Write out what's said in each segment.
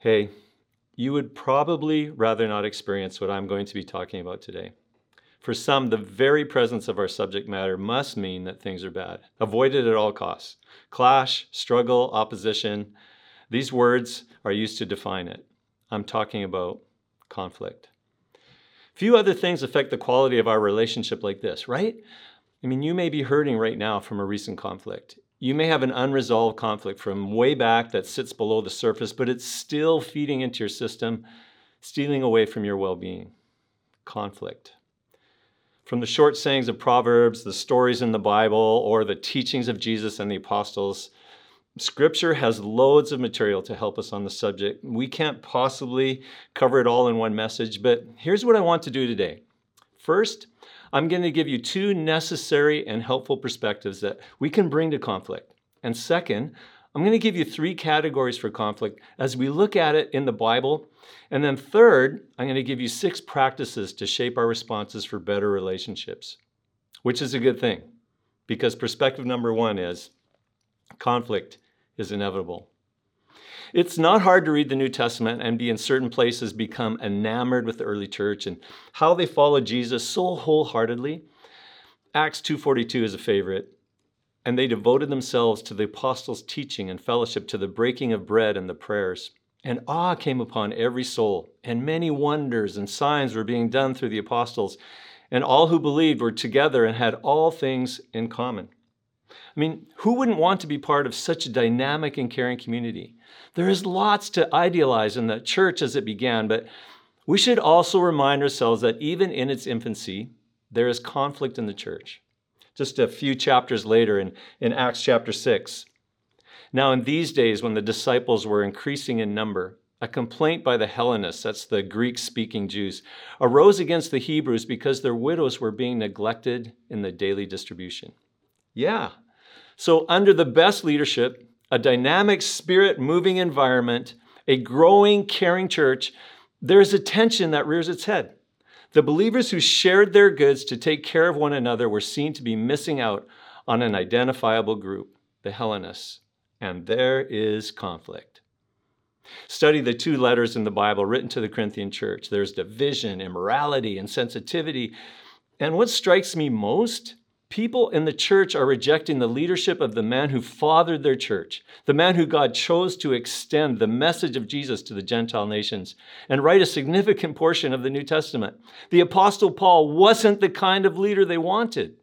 Hey, you would probably rather not experience what I'm going to be talking about today. For some, the very presence of our subject matter must mean that things are bad. Avoid it at all costs. Clash, struggle, opposition, these words are used to define it. I'm talking about conflict. Few other things affect the quality of our relationship like this, right? I mean, you may be hurting right now from a recent conflict. You may have an unresolved conflict from way back that sits below the surface, but it's still feeding into your system, stealing away from your well being. Conflict. From the short sayings of Proverbs, the stories in the Bible, or the teachings of Jesus and the apostles, Scripture has loads of material to help us on the subject. We can't possibly cover it all in one message, but here's what I want to do today. First, I'm going to give you two necessary and helpful perspectives that we can bring to conflict. And second, I'm going to give you three categories for conflict as we look at it in the Bible. And then third, I'm going to give you six practices to shape our responses for better relationships, which is a good thing because perspective number one is conflict is inevitable. It's not hard to read the New Testament and be in certain places become enamored with the early church and how they followed Jesus so wholeheartedly. Acts 2:42 is a favorite. And they devoted themselves to the apostles' teaching and fellowship, to the breaking of bread and the prayers. And awe came upon every soul, and many wonders and signs were being done through the apostles. And all who believed were together and had all things in common. I mean, who wouldn't want to be part of such a dynamic and caring community? There is lots to idealize in the church as it began, but we should also remind ourselves that even in its infancy, there is conflict in the church. Just a few chapters later in, in Acts chapter 6. Now, in these days, when the disciples were increasing in number, a complaint by the Hellenists, that's the Greek speaking Jews, arose against the Hebrews because their widows were being neglected in the daily distribution. Yeah. So, under the best leadership, a dynamic, spirit moving environment, a growing, caring church, there is a tension that rears its head. The believers who shared their goods to take care of one another were seen to be missing out on an identifiable group, the Hellenists. And there is conflict. Study the two letters in the Bible written to the Corinthian church. There's division, immorality, and sensitivity. And what strikes me most People in the church are rejecting the leadership of the man who fathered their church, the man who God chose to extend the message of Jesus to the Gentile nations and write a significant portion of the New Testament. The Apostle Paul wasn't the kind of leader they wanted.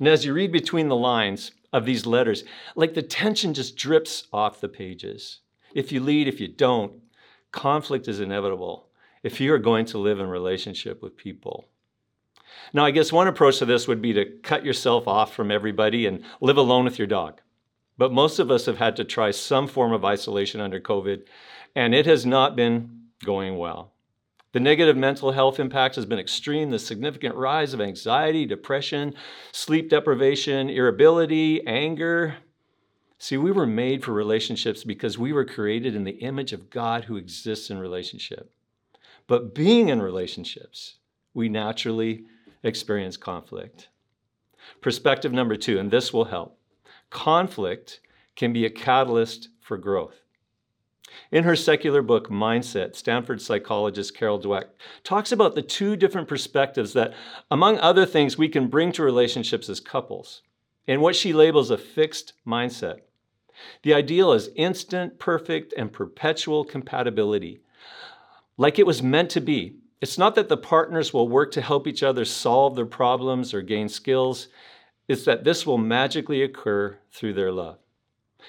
And as you read between the lines of these letters, like the tension just drips off the pages. If you lead, if you don't, conflict is inevitable if you are going to live in relationship with people. Now, I guess one approach to this would be to cut yourself off from everybody and live alone with your dog. But most of us have had to try some form of isolation under COVID, and it has not been going well. The negative mental health impact has been extreme. The significant rise of anxiety, depression, sleep deprivation, irritability, anger. See, we were made for relationships because we were created in the image of God who exists in relationship. But being in relationships, we naturally experience conflict. Perspective number two, and this will help conflict can be a catalyst for growth. In her secular book, Mindset, Stanford psychologist Carol Dweck talks about the two different perspectives that, among other things, we can bring to relationships as couples, and what she labels a fixed mindset. The ideal is instant, perfect, and perpetual compatibility, like it was meant to be, it's not that the partners will work to help each other solve their problems or gain skills, it's that this will magically occur through their love.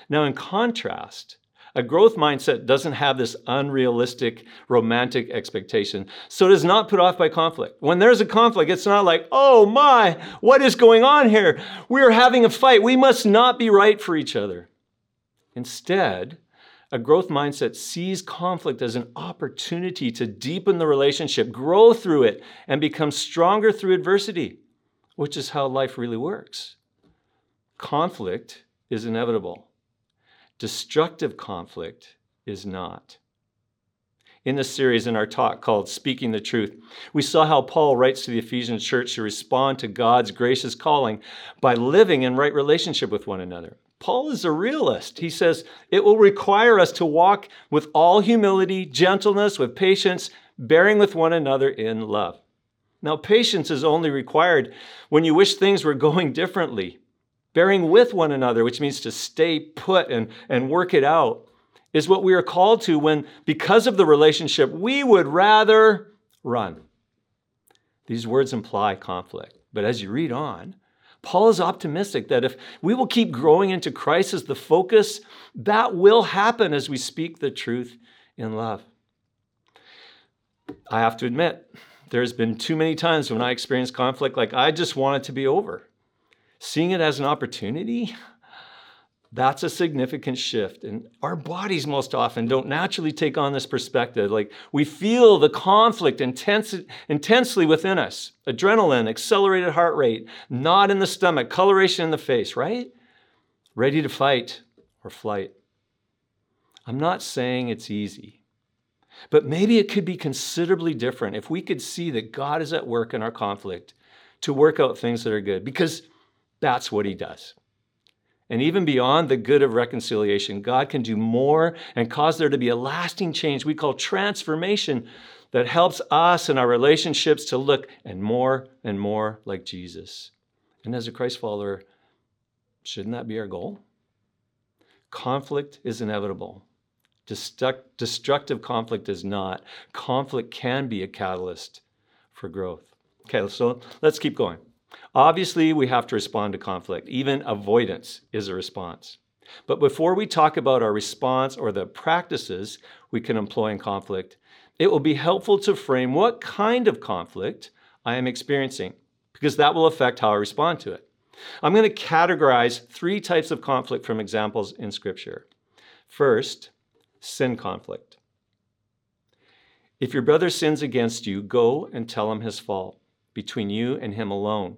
Now, in contrast, a growth mindset doesn't have this unrealistic romantic expectation, so it is not put off by conflict. When there's a conflict, it's not like, oh my, what is going on here? We're having a fight. We must not be right for each other. Instead, a growth mindset sees conflict as an opportunity to deepen the relationship, grow through it, and become stronger through adversity, which is how life really works. Conflict is inevitable, destructive conflict is not. In this series, in our talk called Speaking the Truth, we saw how Paul writes to the Ephesian church to respond to God's gracious calling by living in right relationship with one another. Paul is a realist. He says it will require us to walk with all humility, gentleness, with patience, bearing with one another in love. Now, patience is only required when you wish things were going differently. Bearing with one another, which means to stay put and, and work it out, is what we are called to when, because of the relationship, we would rather run. These words imply conflict. But as you read on, Paul is optimistic that if we will keep growing into Christ as the focus, that will happen as we speak the truth in love. I have to admit, there's been too many times when I experienced conflict like I just want it to be over. Seeing it as an opportunity, that's a significant shift. And our bodies most often don't naturally take on this perspective. Like we feel the conflict intense, intensely within us adrenaline, accelerated heart rate, knot in the stomach, coloration in the face, right? Ready to fight or flight. I'm not saying it's easy, but maybe it could be considerably different if we could see that God is at work in our conflict to work out things that are good, because that's what He does. And even beyond the good of reconciliation, God can do more and cause there to be a lasting change we call transformation that helps us and our relationships to look and more and more like Jesus. And as a Christ follower, shouldn't that be our goal? Conflict is inevitable. Destructive conflict is not. Conflict can be a catalyst for growth. Okay, so let's keep going. Obviously, we have to respond to conflict. Even avoidance is a response. But before we talk about our response or the practices we can employ in conflict, it will be helpful to frame what kind of conflict I am experiencing, because that will affect how I respond to it. I'm going to categorize three types of conflict from examples in Scripture. First, sin conflict. If your brother sins against you, go and tell him his fault between you and him alone.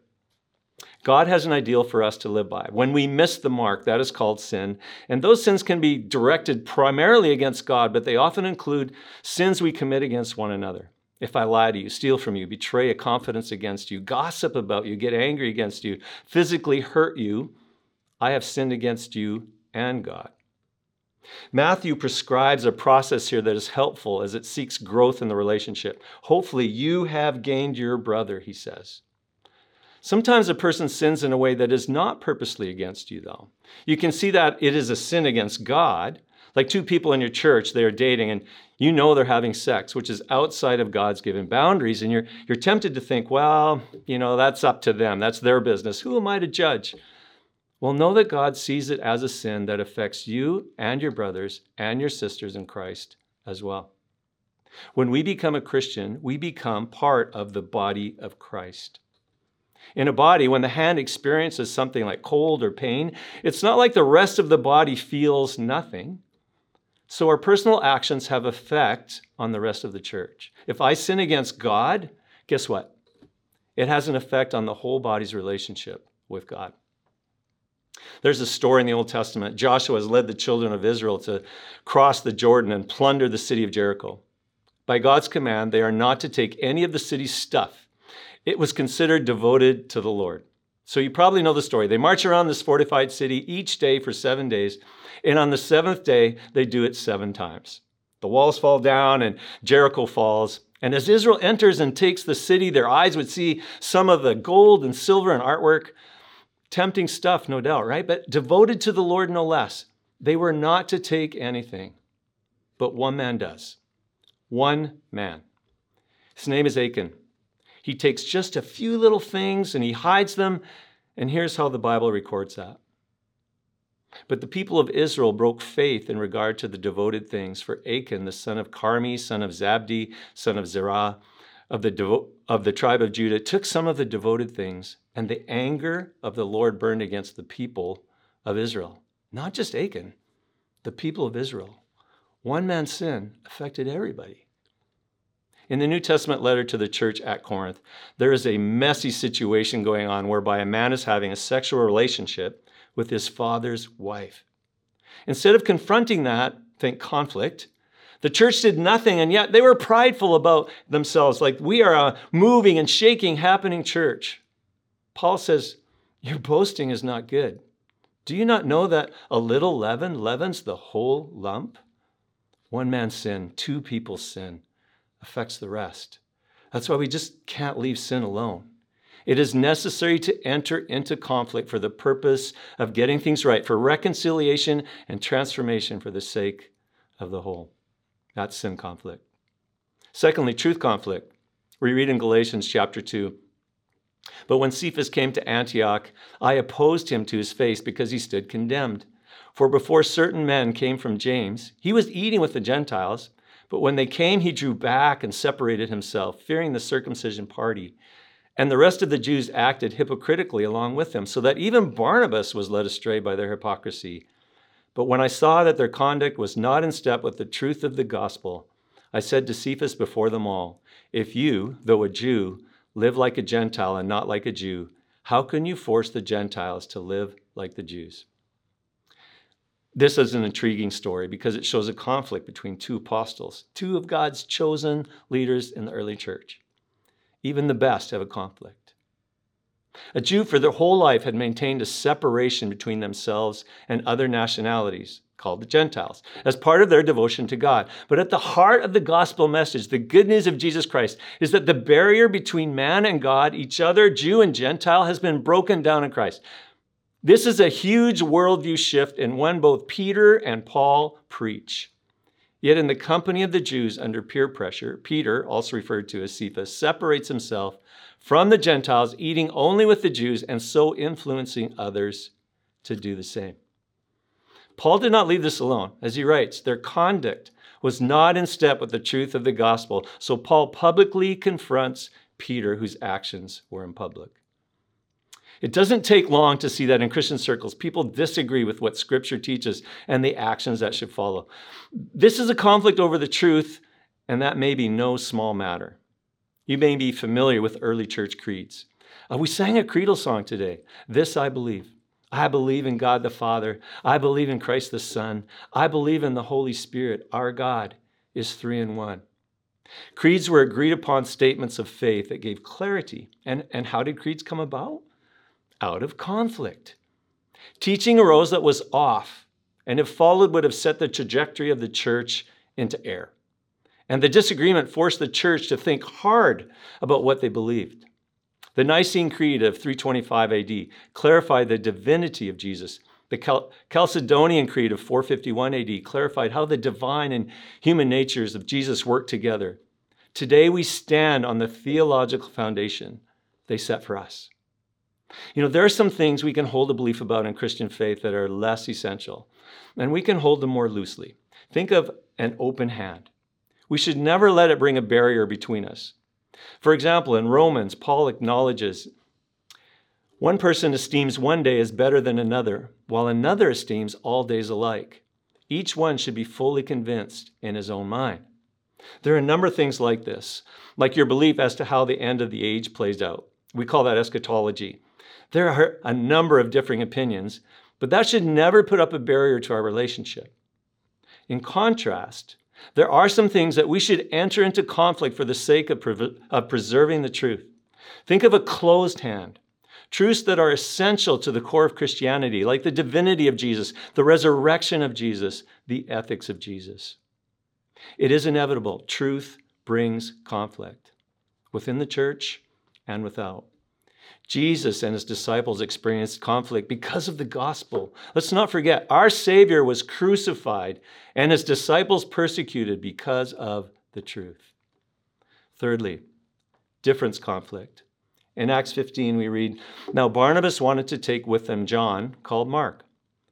God has an ideal for us to live by. When we miss the mark, that is called sin. And those sins can be directed primarily against God, but they often include sins we commit against one another. If I lie to you, steal from you, betray a confidence against you, gossip about you, get angry against you, physically hurt you, I have sinned against you and God. Matthew prescribes a process here that is helpful as it seeks growth in the relationship. Hopefully, you have gained your brother, he says. Sometimes a person sins in a way that is not purposely against you, though. You can see that it is a sin against God. Like two people in your church, they are dating and you know they're having sex, which is outside of God's given boundaries. And you're, you're tempted to think, well, you know, that's up to them. That's their business. Who am I to judge? Well, know that God sees it as a sin that affects you and your brothers and your sisters in Christ as well. When we become a Christian, we become part of the body of Christ. In a body, when the hand experiences something like cold or pain, it's not like the rest of the body feels nothing. So our personal actions have effect on the rest of the church. If I sin against God, guess what? It has an effect on the whole body's relationship with God. There's a story in the Old Testament. Joshua has led the children of Israel to cross the Jordan and plunder the city of Jericho. By God's command, they are not to take any of the city's stuff it was considered devoted to the Lord. So you probably know the story. They march around this fortified city each day for seven days, and on the seventh day, they do it seven times. The walls fall down and Jericho falls. And as Israel enters and takes the city, their eyes would see some of the gold and silver and artwork. Tempting stuff, no doubt, right? But devoted to the Lord no less. They were not to take anything, but one man does. One man. His name is Achan. He takes just a few little things and he hides them. And here's how the Bible records that. But the people of Israel broke faith in regard to the devoted things, for Achan, the son of Carmi, son of Zabdi, son of Zerah, of the, devo- of the tribe of Judah, took some of the devoted things, and the anger of the Lord burned against the people of Israel. Not just Achan, the people of Israel. One man's sin affected everybody. In the New Testament letter to the church at Corinth, there is a messy situation going on whereby a man is having a sexual relationship with his father's wife. Instead of confronting that, think conflict, the church did nothing, and yet they were prideful about themselves, like we are a moving and shaking, happening church. Paul says, Your boasting is not good. Do you not know that a little leaven leavens the whole lump? One man's sin, two people's sin affects the rest. That's why we just can't leave sin alone. It is necessary to enter into conflict for the purpose of getting things right, for reconciliation and transformation for the sake of the whole. That's sin conflict. Secondly, truth conflict. We read in Galatians chapter 2 But when Cephas came to Antioch, I opposed him to his face because he stood condemned. For before certain men came from James, he was eating with the Gentiles, but when they came, he drew back and separated himself, fearing the circumcision party. And the rest of the Jews acted hypocritically along with him, so that even Barnabas was led astray by their hypocrisy. But when I saw that their conduct was not in step with the truth of the gospel, I said to Cephas before them all, If you, though a Jew, live like a Gentile and not like a Jew, how can you force the Gentiles to live like the Jews? This is an intriguing story because it shows a conflict between two apostles, two of God's chosen leaders in the early church. Even the best have a conflict. A Jew for their whole life had maintained a separation between themselves and other nationalities, called the Gentiles, as part of their devotion to God. But at the heart of the gospel message, the good news of Jesus Christ, is that the barrier between man and God, each other, Jew and Gentile, has been broken down in Christ. This is a huge worldview shift and one both Peter and Paul preach. Yet, in the company of the Jews under peer pressure, Peter, also referred to as Cephas, separates himself from the Gentiles, eating only with the Jews and so influencing others to do the same. Paul did not leave this alone. As he writes, their conduct was not in step with the truth of the gospel. So Paul publicly confronts Peter, whose actions were in public. It doesn't take long to see that in Christian circles, people disagree with what Scripture teaches and the actions that should follow. This is a conflict over the truth, and that may be no small matter. You may be familiar with early church creeds. Uh, we sang a creedal song today This I believe. I believe in God the Father. I believe in Christ the Son. I believe in the Holy Spirit. Our God is three in one. Creeds were agreed upon statements of faith that gave clarity. And, and how did creeds come about? Out of conflict. Teaching arose that was off, and if followed, would have set the trajectory of the church into error. And the disagreement forced the church to think hard about what they believed. The Nicene Creed of 325 AD clarified the divinity of Jesus. The Cal- Chalcedonian Creed of 451 AD clarified how the divine and human natures of Jesus work together. Today we stand on the theological foundation they set for us. You know, there are some things we can hold a belief about in Christian faith that are less essential, and we can hold them more loosely. Think of an open hand. We should never let it bring a barrier between us. For example, in Romans, Paul acknowledges one person esteems one day as better than another, while another esteems all days alike. Each one should be fully convinced in his own mind. There are a number of things like this, like your belief as to how the end of the age plays out. We call that eschatology. There are a number of differing opinions, but that should never put up a barrier to our relationship. In contrast, there are some things that we should enter into conflict for the sake of, pre- of preserving the truth. Think of a closed hand. Truths that are essential to the core of Christianity, like the divinity of Jesus, the resurrection of Jesus, the ethics of Jesus. It is inevitable. Truth brings conflict within the church and without. Jesus and his disciples experienced conflict because of the gospel. Let's not forget, our Savior was crucified and his disciples persecuted because of the truth. Thirdly, difference conflict. In Acts 15, we read Now Barnabas wanted to take with them John, called Mark,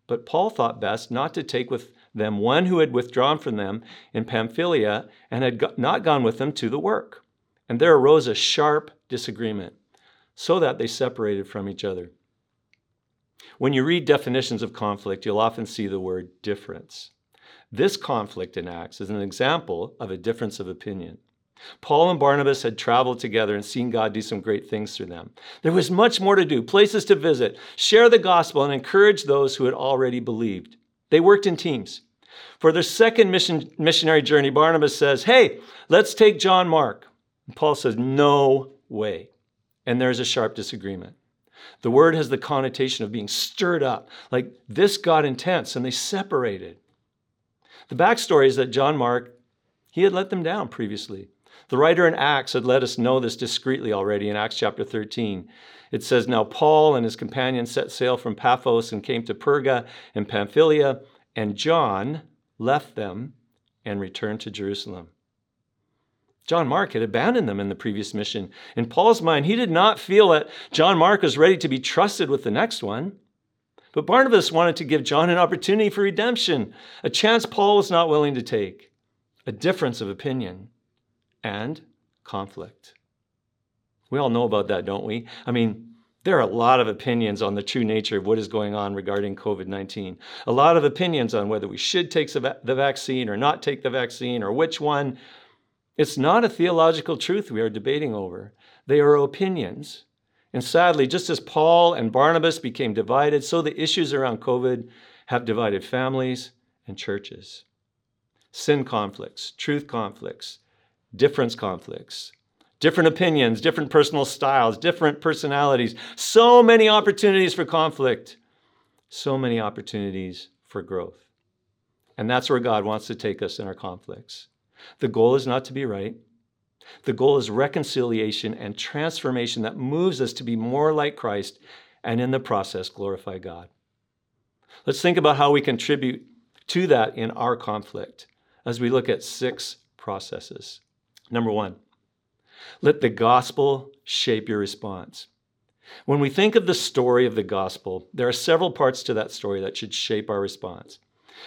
but Paul thought best not to take with them one who had withdrawn from them in Pamphylia and had not gone with them to the work. And there arose a sharp disagreement so that they separated from each other. When you read definitions of conflict, you'll often see the word difference. This conflict in Acts is an example of a difference of opinion. Paul and Barnabas had traveled together and seen God do some great things through them. There was much more to do, places to visit, share the gospel, and encourage those who had already believed. They worked in teams. For their second mission, missionary journey, Barnabas says, Hey, let's take John Mark. And Paul says, No way. And there's a sharp disagreement. The word has the connotation of being stirred up, like this got intense, and they separated. The backstory is that John Mark, he had let them down previously. The writer in Acts had let us know this discreetly already in Acts chapter 13. It says, Now Paul and his companions set sail from Paphos and came to Perga and Pamphylia, and John left them and returned to Jerusalem. John Mark had abandoned them in the previous mission. In Paul's mind, he did not feel that John Mark was ready to be trusted with the next one. But Barnabas wanted to give John an opportunity for redemption, a chance Paul was not willing to take, a difference of opinion and conflict. We all know about that, don't we? I mean, there are a lot of opinions on the true nature of what is going on regarding COVID 19. A lot of opinions on whether we should take the vaccine or not take the vaccine or which one. It's not a theological truth we are debating over, they are opinions. And sadly, just as Paul and Barnabas became divided, so the issues around COVID have divided families and churches. Sin conflicts, truth conflicts, difference conflicts, different opinions, different personal styles, different personalities, so many opportunities for conflict, so many opportunities for growth. And that's where God wants to take us in our conflicts. The goal is not to be right. The goal is reconciliation and transformation that moves us to be more like Christ and in the process glorify God. Let's think about how we contribute to that in our conflict as we look at six processes. Number one, let the gospel shape your response. When we think of the story of the gospel, there are several parts to that story that should shape our response.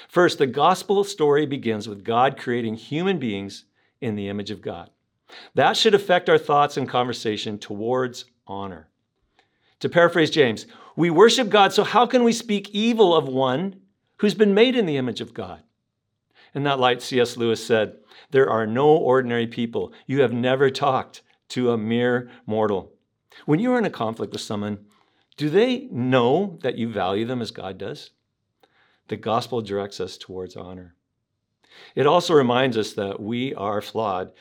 First, the gospel story begins with God creating human beings in the image of God. That should affect our thoughts and conversation towards honor. To paraphrase James, we worship God, so how can we speak evil of one who's been made in the image of God? In that light, C.S. Lewis said, There are no ordinary people. You have never talked to a mere mortal. When you're in a conflict with someone, do they know that you value them as God does? The gospel directs us towards honor. It also reminds us that we are flawed.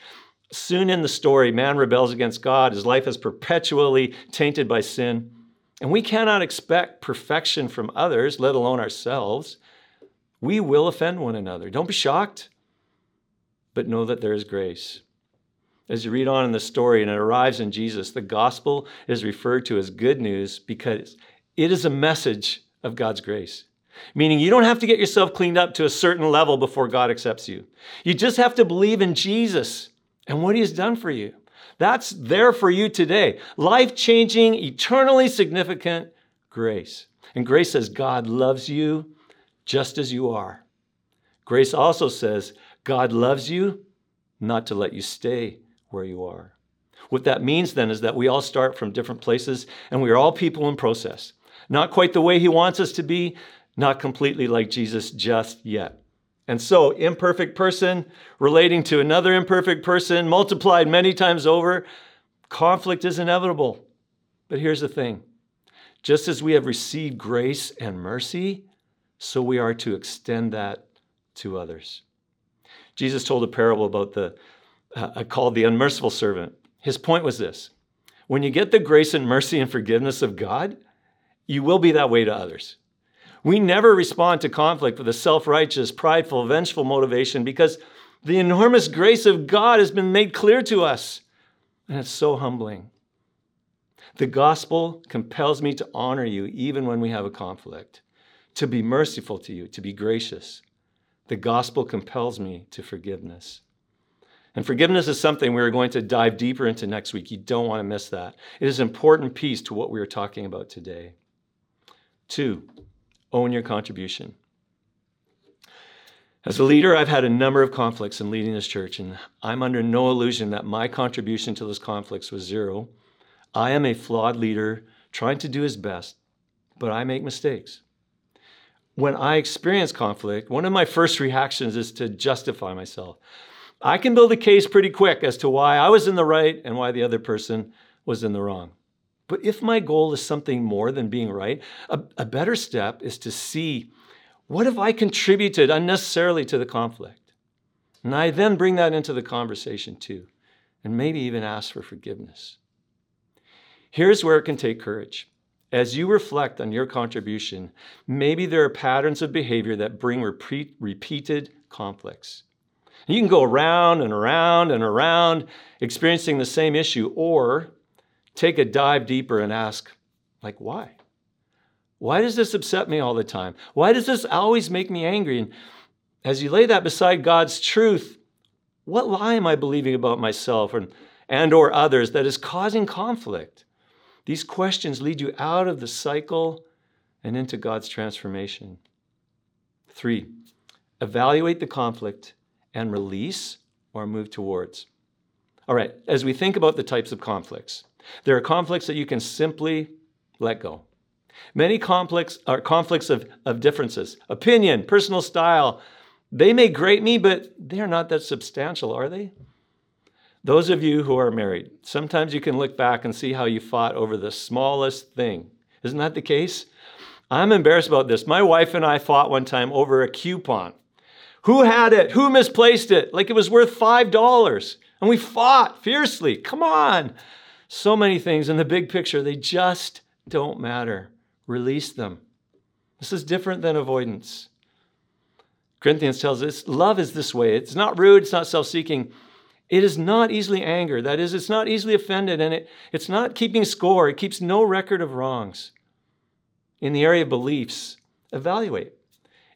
Soon in the story, man rebels against God. His life is perpetually tainted by sin. And we cannot expect perfection from others, let alone ourselves we will offend one another. Don't be shocked, but know that there is grace. As you read on in the story and it arrives in Jesus, the gospel is referred to as good news because it is a message of God's grace. Meaning, you don't have to get yourself cleaned up to a certain level before God accepts you. You just have to believe in Jesus and what He has done for you. That's there for you today. Life changing, eternally significant grace. And grace says God loves you just as you are. Grace also says God loves you not to let you stay where you are. What that means then is that we all start from different places and we are all people in process. Not quite the way He wants us to be, not completely like Jesus just yet. And so, imperfect person relating to another imperfect person, multiplied many times over, conflict is inevitable. But here's the thing just as we have received grace and mercy, so we are to extend that to others. Jesus told a parable about the uh, called the unmerciful servant. His point was this when you get the grace and mercy and forgiveness of God, you will be that way to others. We never respond to conflict with a self righteous, prideful, vengeful motivation because the enormous grace of God has been made clear to us. And it's so humbling. The gospel compels me to honor you even when we have a conflict to be merciful to you, to be gracious. The gospel compels me to forgiveness. And forgiveness is something we're going to dive deeper into next week. You don't want to miss that. It is an important piece to what we are talking about today. Two, own your contribution. As a leader, I've had a number of conflicts in leading this church, and I'm under no illusion that my contribution to those conflicts was zero. I am a flawed leader trying to do his best, but I make mistakes when I experience conflict, one of my first reactions is to justify myself. I can build a case pretty quick as to why I was in the right and why the other person was in the wrong. But if my goal is something more than being right, a, a better step is to see what have I contributed unnecessarily to the conflict? And I then bring that into the conversation too, and maybe even ask for forgiveness. Here's where it can take courage. As you reflect on your contribution, maybe there are patterns of behavior that bring repeat, repeated conflicts. You can go around and around and around experiencing the same issue, or take a dive deeper and ask, like, why? Why does this upset me all the time? Why does this always make me angry? And as you lay that beside God's truth, what lie am I believing about myself and, and or others that is causing conflict? These questions lead you out of the cycle and into God's transformation. Three, evaluate the conflict and release or move towards. All right, as we think about the types of conflicts, there are conflicts that you can simply let go. Many conflicts are uh, conflicts of, of differences, opinion, personal style. They may grate me, but they're not that substantial, are they? Those of you who are married, sometimes you can look back and see how you fought over the smallest thing. Isn't that the case? I'm embarrassed about this. My wife and I fought one time over a coupon. Who had it? Who misplaced it? Like it was worth $5. And we fought fiercely. Come on. So many things in the big picture, they just don't matter. Release them. This is different than avoidance. Corinthians tells us love is this way. It's not rude, it's not self seeking. It is not easily angered. That is, it's not easily offended, and it, it's not keeping score. It keeps no record of wrongs. In the area of beliefs, evaluate.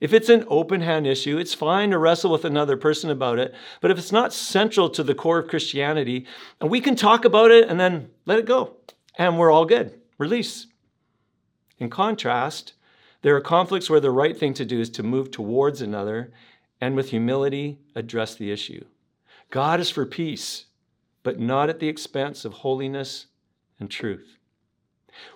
If it's an open hand issue, it's fine to wrestle with another person about it. But if it's not central to the core of Christianity, and we can talk about it and then let it go, and we're all good. Release. In contrast, there are conflicts where the right thing to do is to move towards another and with humility address the issue. God is for peace, but not at the expense of holiness and truth.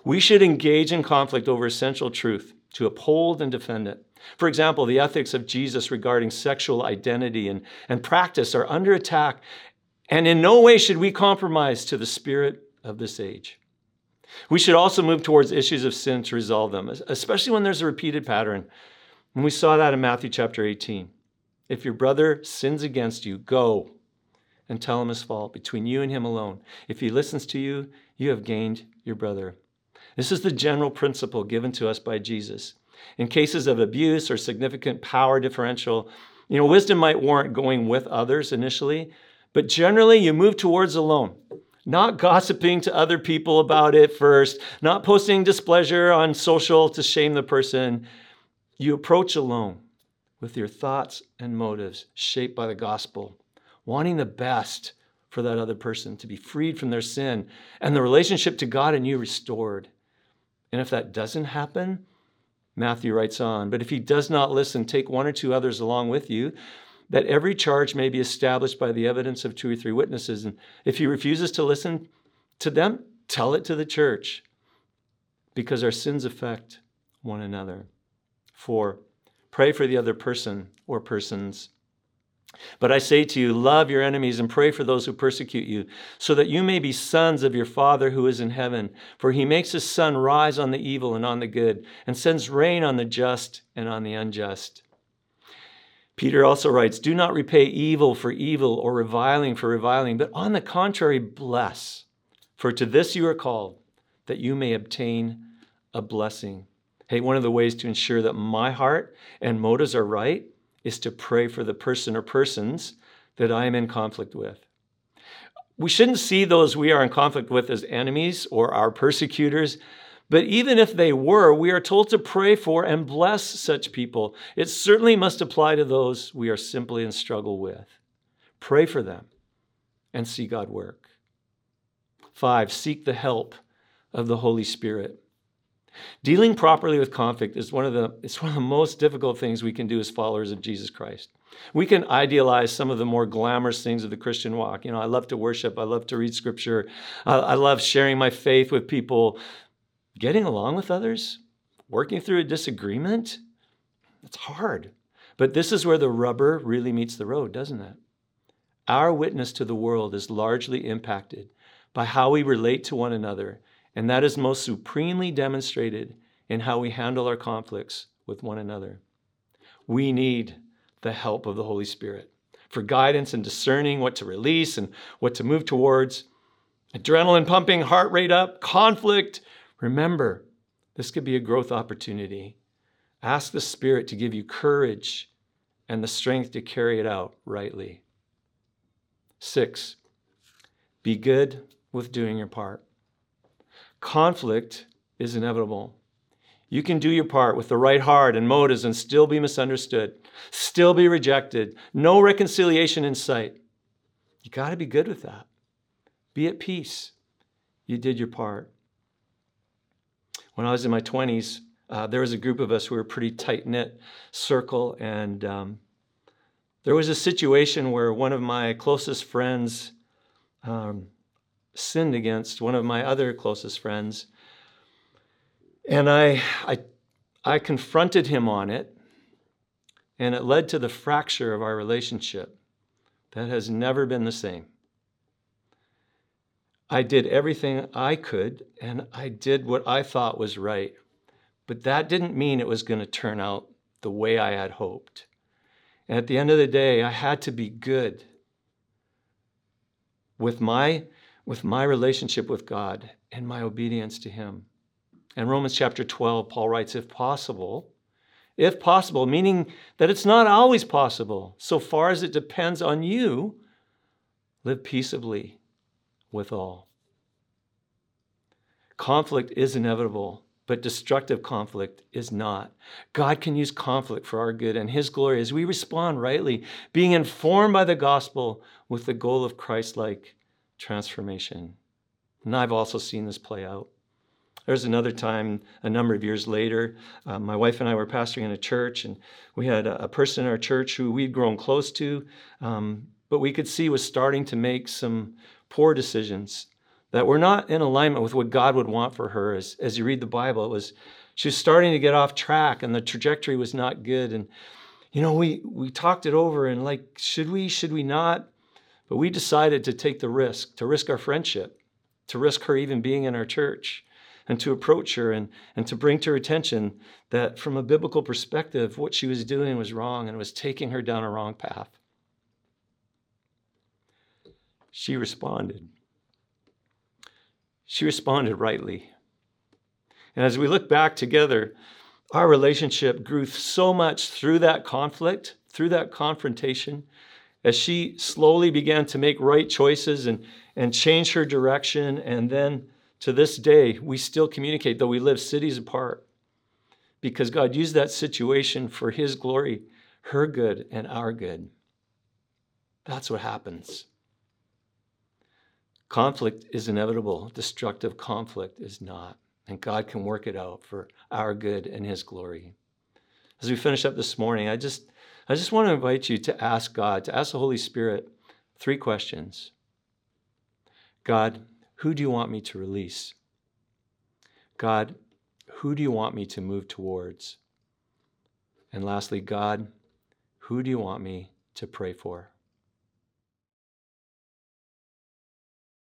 We should engage in conflict over essential truth to uphold and defend it. For example, the ethics of Jesus regarding sexual identity and, and practice are under attack, and in no way should we compromise to the spirit of this age. We should also move towards issues of sin to resolve them, especially when there's a repeated pattern. And we saw that in Matthew chapter 18. If your brother sins against you, go and tell him his fault between you and him alone. If he listens to you, you have gained your brother. This is the general principle given to us by Jesus. In cases of abuse or significant power differential, you know, wisdom might warrant going with others initially, but generally you move towards alone not gossiping to other people about it first, not posting displeasure on social to shame the person. You approach alone with your thoughts and motives shaped by the gospel, wanting the best for that other person to be freed from their sin and the relationship to God and you restored. And if that doesn't happen, Matthew writes on, but if he does not listen, take one or two others along with you that every charge may be established by the evidence of two or three witnesses. And if he refuses to listen to them, tell it to the church because our sins affect one another. Four, pray for the other person or persons. But I say to you, love your enemies and pray for those who persecute you, so that you may be sons of your Father who is in heaven. For he makes his sun rise on the evil and on the good, and sends rain on the just and on the unjust. Peter also writes, Do not repay evil for evil or reviling for reviling, but on the contrary, bless. For to this you are called, that you may obtain a blessing. Hey, one of the ways to ensure that my heart and motives are right is to pray for the person or persons that I am in conflict with. We shouldn't see those we are in conflict with as enemies or our persecutors, but even if they were, we are told to pray for and bless such people. It certainly must apply to those we are simply in struggle with. Pray for them and see God work. Five, seek the help of the Holy Spirit. Dealing properly with conflict is one of the it's one of the most difficult things we can do as followers of Jesus Christ. We can idealize some of the more glamorous things of the Christian walk. You know, I love to worship, I love to read scripture, I love sharing my faith with people, getting along with others, working through a disagreement, it's hard. But this is where the rubber really meets the road, doesn't it? our witness to the world is largely impacted by how we relate to one another, and that is most supremely demonstrated in how we handle our conflicts with one another. We need the help of the Holy Spirit for guidance and discerning what to release and what to move towards. Adrenaline pumping, heart rate up, conflict. Remember, this could be a growth opportunity. Ask the Spirit to give you courage and the strength to carry it out rightly. Six, be good with doing your part. Conflict is inevitable. You can do your part with the right heart and motives and still be misunderstood, still be rejected, no reconciliation in sight. You got to be good with that. Be at peace. You did your part. When I was in my 20s, uh, there was a group of us we were a pretty tight knit circle, and um, there was a situation where one of my closest friends um, sinned against one of my other closest friends. And I, I, I confronted him on it, and it led to the fracture of our relationship that has never been the same. I did everything I could, and I did what I thought was right. But that didn't mean it was going to turn out the way I had hoped. And at the end of the day, I had to be good with my, with my relationship with God and my obedience to Him. In Romans chapter 12, Paul writes, if possible, if possible, meaning that it's not always possible, so far as it depends on you, live peaceably with all. Conflict is inevitable, but destructive conflict is not. God can use conflict for our good and His glory as we respond rightly, being informed by the gospel with the goal of Christ like transformation. And I've also seen this play out. There's another time, a number of years later, uh, my wife and I were pastoring in a church, and we had a, a person in our church who we'd grown close to, um, but we could see was starting to make some poor decisions that were not in alignment with what God would want for her. As, as you read the Bible, it was she was starting to get off track, and the trajectory was not good. And you know, we we talked it over, and like, should we, should we not? But we decided to take the risk, to risk our friendship, to risk her even being in our church, and to approach her and, and to bring to her attention that from a biblical perspective, what she was doing was wrong and was taking her down a wrong path. She responded. She responded rightly. And as we look back together, our relationship grew so much through that conflict, through that confrontation, as she slowly began to make right choices and, and change her direction. And then to this day, we still communicate, though we live cities apart, because God used that situation for His glory, her good, and our good. That's what happens. Conflict is inevitable, destructive conflict is not. And God can work it out for our good and His glory. As we finish up this morning, I just I just want to invite you to ask God, to ask the Holy Spirit three questions. God, who do you want me to release? God, who do you want me to move towards? And lastly, God, who do you want me to pray for?